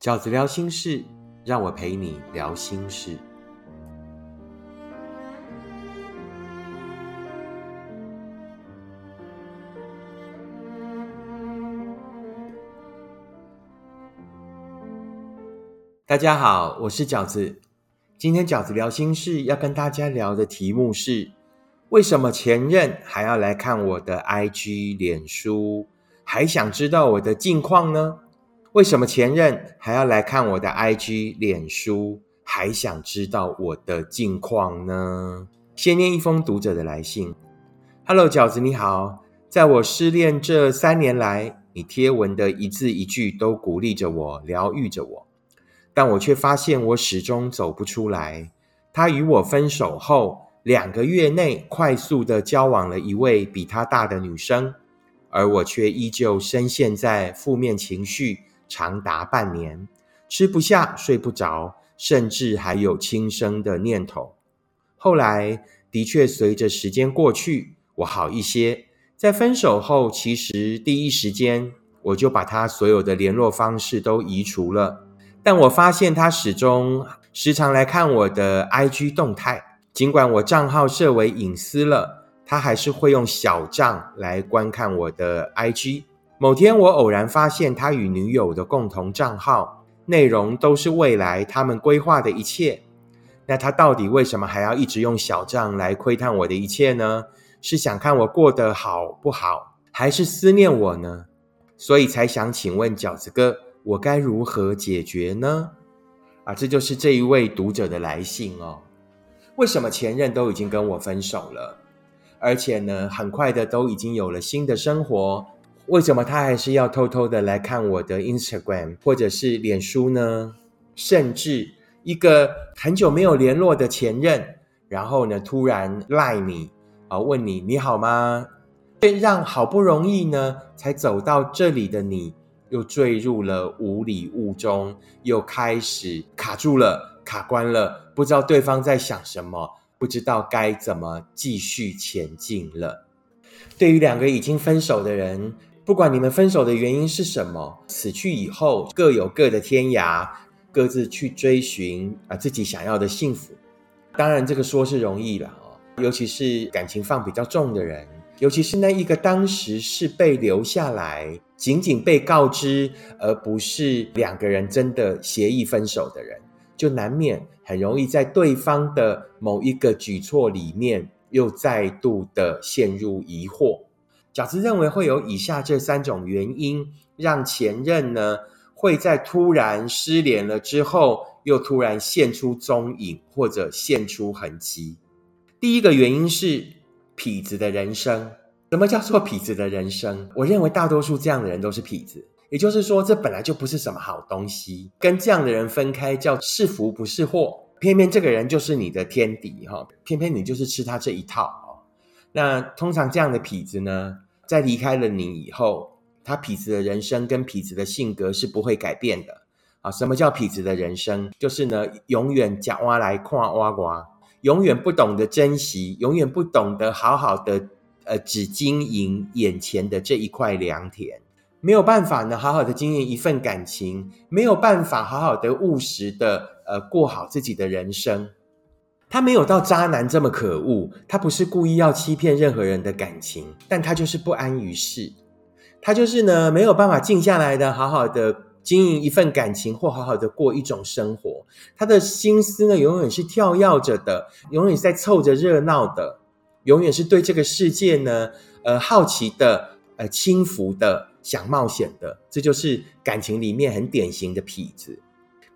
饺子聊心事，让我陪你聊心事。大家好，我是饺子。今天饺子聊心事要跟大家聊的题目是：为什么前任还要来看我的 IG、脸书，还想知道我的近况呢？为什么前任还要来看我的 IG、脸书，还想知道我的近况呢？先念一封读者的来信。Hello，饺子你好，在我失恋这三年来，你贴文的一字一句都鼓励着我，疗愈着我，但我却发现我始终走不出来。他与我分手后，两个月内快速的交往了一位比他大的女生，而我却依旧深陷在负面情绪。长达半年，吃不下、睡不着，甚至还有轻生的念头。后来，的确随着时间过去，我好一些。在分手后，其实第一时间我就把他所有的联络方式都移除了。但我发现他始终时常来看我的 IG 动态，尽管我账号设为隐私了，他还是会用小账来观看我的 IG。某天，我偶然发现他与女友的共同账号内容都是未来他们规划的一切。那他到底为什么还要一直用小账来窥探我的一切呢？是想看我过得好不好，还是思念我呢？所以才想请问饺子哥，我该如何解决呢？啊，这就是这一位读者的来信哦。为什么前任都已经跟我分手了，而且呢，很快的都已经有了新的生活？为什么他还是要偷偷的来看我的 Instagram 或者是脸书呢？甚至一个很久没有联络的前任，然后呢突然赖你啊，问你你好吗？让好不容易呢才走到这里的你，又坠入了无礼物中，又开始卡住了，卡关了，不知道对方在想什么，不知道该怎么继续前进了。对于两个已经分手的人。不管你们分手的原因是什么，死去以后各有各的天涯，各自去追寻啊自己想要的幸福。当然，这个说是容易了哦，尤其是感情放比较重的人，尤其是那一个当时是被留下来，仅仅被告知，而不是两个人真的协议分手的人，就难免很容易在对方的某一个举措里面，又再度的陷入疑惑。饺子认为会有以下这三种原因，让前任呢会在突然失联了之后，又突然现出踪影或者现出痕迹。第一个原因是痞子的人生。什么叫做痞子的人生？我认为大多数这样的人都是痞子，也就是说，这本来就不是什么好东西。跟这样的人分开叫是福不是祸，偏偏这个人就是你的天敌哈，偏偏你就是吃他这一套。那通常这样的痞子呢，在离开了你以后，他痞子的人生跟痞子的性格是不会改变的啊。什么叫痞子的人生？就是呢，永远讲挖来看挖瓜，永远不懂得珍惜，永远不懂得好好的呃，只经营眼前的这一块良田，没有办法呢，好好的经营一份感情，没有办法好好的务实的呃，过好自己的人生。他没有到渣男这么可恶，他不是故意要欺骗任何人的感情，但他就是不安于世，他就是呢没有办法静下来的，好好的经营一份感情或好好的过一种生活。他的心思呢永远是跳跃着的，永远在凑着热闹的，永远是对这个世界呢呃好奇的，呃轻浮的，想冒险的。这就是感情里面很典型的痞子。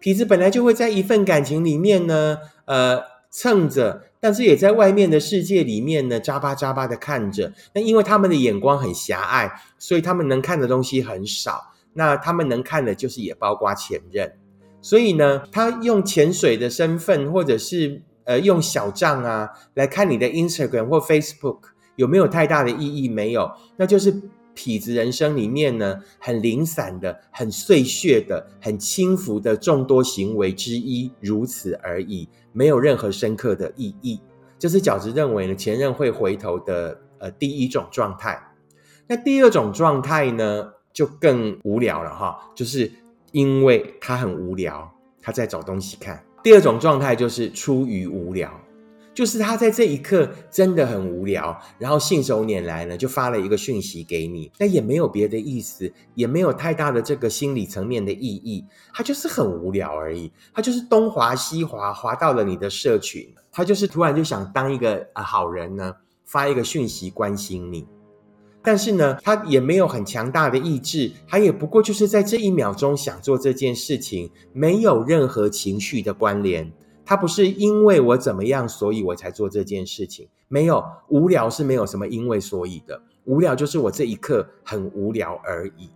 痞子本来就会在一份感情里面呢，呃。蹭着，但是也在外面的世界里面呢，眨巴眨巴的看着。那因为他们的眼光很狭隘，所以他们能看的东西很少。那他们能看的，就是也包括前任。所以呢，他用潜水的身份，或者是呃用小账啊来看你的 Instagram 或 Facebook，有没有太大的意义？没有，那就是。痞子人生里面呢，很零散的、很碎屑的、很轻浮的众多行为之一，如此而已，没有任何深刻的意义。这是饺子认为呢，前任会回头的呃第一种状态。那第二种状态呢，就更无聊了哈，就是因为他很无聊，他在找东西看。第二种状态就是出于无聊。就是他在这一刻真的很无聊，然后信手拈来呢，就发了一个讯息给你，那也没有别的意思，也没有太大的这个心理层面的意义，他就是很无聊而已，他就是东滑西滑，滑到了你的社群，他就是突然就想当一个啊好人呢，发一个讯息关心你，但是呢，他也没有很强大的意志，他也不过就是在这一秒钟想做这件事情，没有任何情绪的关联。他不是因为我怎么样，所以我才做这件事情。没有无聊是没有什么因为所以的，无聊就是我这一刻很无聊而已，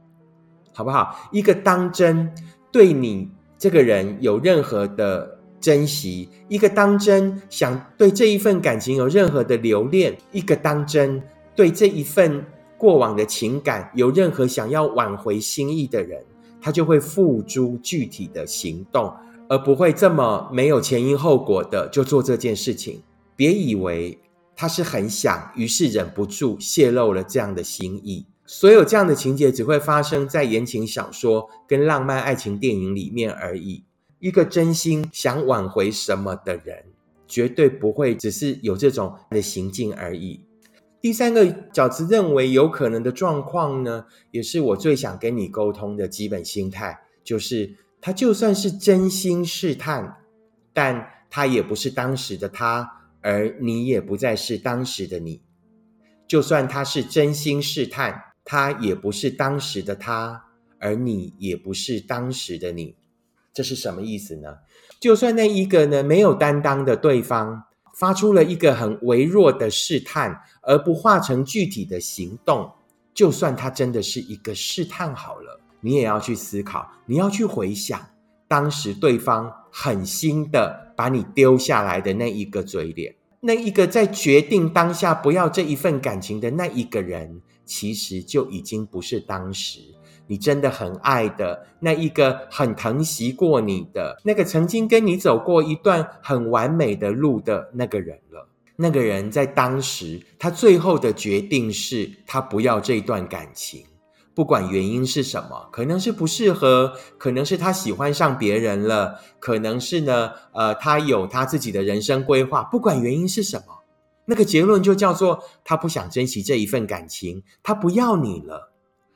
好不好？一个当真对你这个人有任何的珍惜，一个当真想对这一份感情有任何的留恋，一个当真对这一份过往的情感有任何想要挽回心意的人，他就会付诸具体的行动。而不会这么没有前因后果的就做这件事情。别以为他是很想，于是忍不住泄露了这样的心意。所有这样的情节只会发生在言情小说跟浪漫爱情电影里面而已。一个真心想挽回什么的人，绝对不会只是有这种的行径而已。第三个饺子认为有可能的状况呢，也是我最想跟你沟通的基本心态，就是。他就算是真心试探，但他也不是当时的他，而你也不再是当时的你。就算他是真心试探，他也不是当时的他，而你也不是当时的你。这是什么意思呢？就算那一个呢没有担当的对方发出了一个很微弱的试探，而不化成具体的行动，就算他真的是一个试探好了。你也要去思考，你要去回想当时对方狠心的把你丢下来的那一个嘴脸，那一个在决定当下不要这一份感情的那一个人，其实就已经不是当时你真的很爱的那一个很疼惜过你的那个曾经跟你走过一段很完美的路的那个人了。那个人在当时他最后的决定是他不要这段感情。不管原因是什么，可能是不适合，可能是他喜欢上别人了，可能是呢，呃，他有他自己的人生规划。不管原因是什么，那个结论就叫做他不想珍惜这一份感情，他不要你了。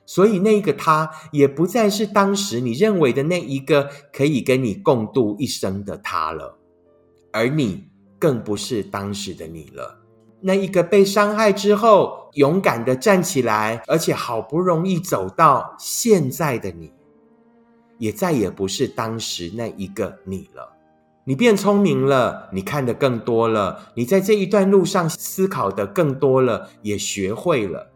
所以那个他也不再是当时你认为的那一个可以跟你共度一生的他了，而你更不是当时的你了。那一个被伤害之后勇敢的站起来，而且好不容易走到现在的你，也再也不是当时那一个你了。你变聪明了，你看的更多了，你在这一段路上思考的更多了，也学会了。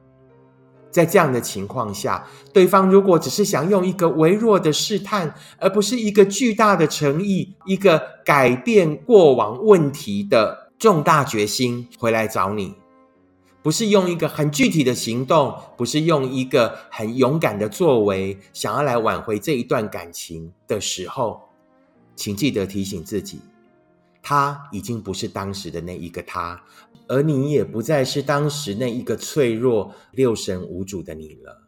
在这样的情况下，对方如果只是想用一个微弱的试探，而不是一个巨大的诚意，一个改变过往问题的。重大决心回来找你，不是用一个很具体的行动，不是用一个很勇敢的作为，想要来挽回这一段感情的时候，请记得提醒自己，他已经不是当时的那一个他，而你也不再是当时那一个脆弱、六神无主的你了。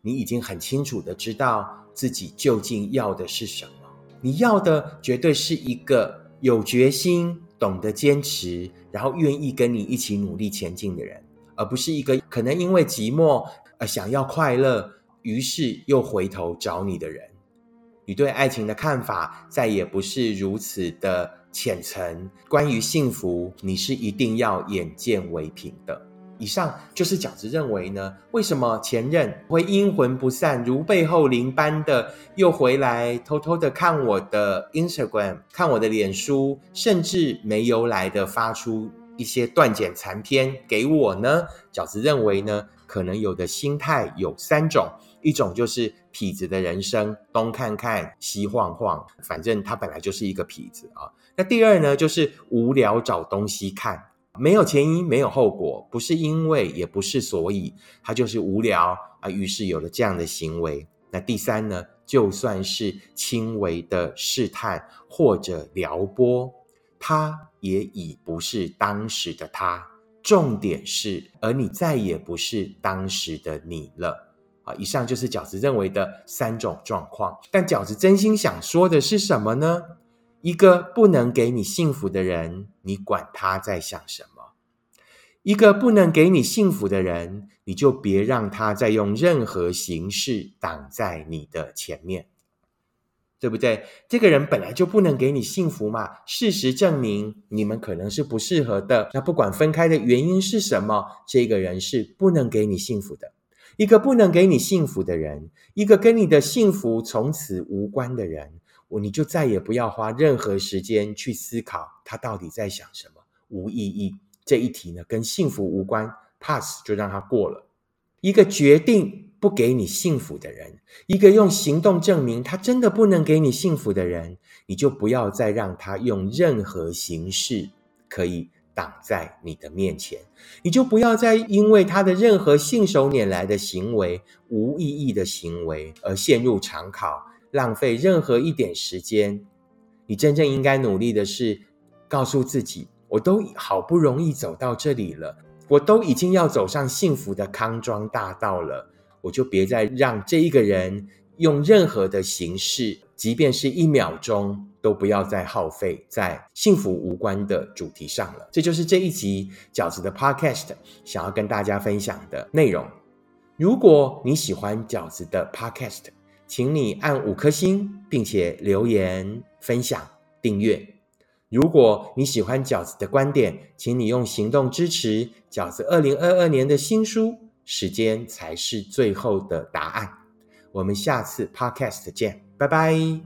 你已经很清楚的知道自己究竟要的是什么，你要的绝对是一个有决心。懂得坚持，然后愿意跟你一起努力前进的人，而不是一个可能因为寂寞而想要快乐，于是又回头找你的人。你对爱情的看法再也不是如此的浅层。关于幸福，你是一定要眼见为凭的。以上就是饺子认为呢，为什么前任会阴魂不散，如背后灵般的又回来偷偷的看我的 Instagram，看我的脸书，甚至没由来的发出一些断简残篇给我呢？饺子认为呢，可能有的心态有三种，一种就是痞子的人生，东看看西晃晃，反正他本来就是一个痞子啊。那第二呢，就是无聊找东西看。没有前因，没有后果，不是因为，也不是所以，他就是无聊啊，于是有了这样的行为。那第三呢，就算是轻微的试探或者撩拨，他也已不是当时的他。重点是，而你再也不是当时的你了。啊，以上就是饺子认为的三种状况。但饺子真心想说的是什么呢？一个不能给你幸福的人，你管他在想什么？一个不能给你幸福的人，你就别让他再用任何形式挡在你的前面，对不对？这个人本来就不能给你幸福嘛。事实证明，你们可能是不适合的。那不管分开的原因是什么，这个人是不能给你幸福的。一个不能给你幸福的人，一个跟你的幸福从此无关的人，我你就再也不要花任何时间去思考他到底在想什么，无意义。这一题呢，跟幸福无关，pass 就让他过了。一个决定不给你幸福的人，一个用行动证明他真的不能给你幸福的人，你就不要再让他用任何形式可以挡在你的面前，你就不要再因为他的任何信手拈来的行为、无意义的行为而陷入长考，浪费任何一点时间。你真正应该努力的是，告诉自己。我都好不容易走到这里了，我都已经要走上幸福的康庄大道了，我就别再让这一个人用任何的形式，即便是一秒钟，都不要再耗费在幸福无关的主题上了。这就是这一集饺子的 Podcast 想要跟大家分享的内容。如果你喜欢饺子的 Podcast，请你按五颗星，并且留言分享订阅。如果你喜欢饺子的观点，请你用行动支持饺子二零二二年的新书。时间才是最后的答案。我们下次 Podcast 见，拜拜。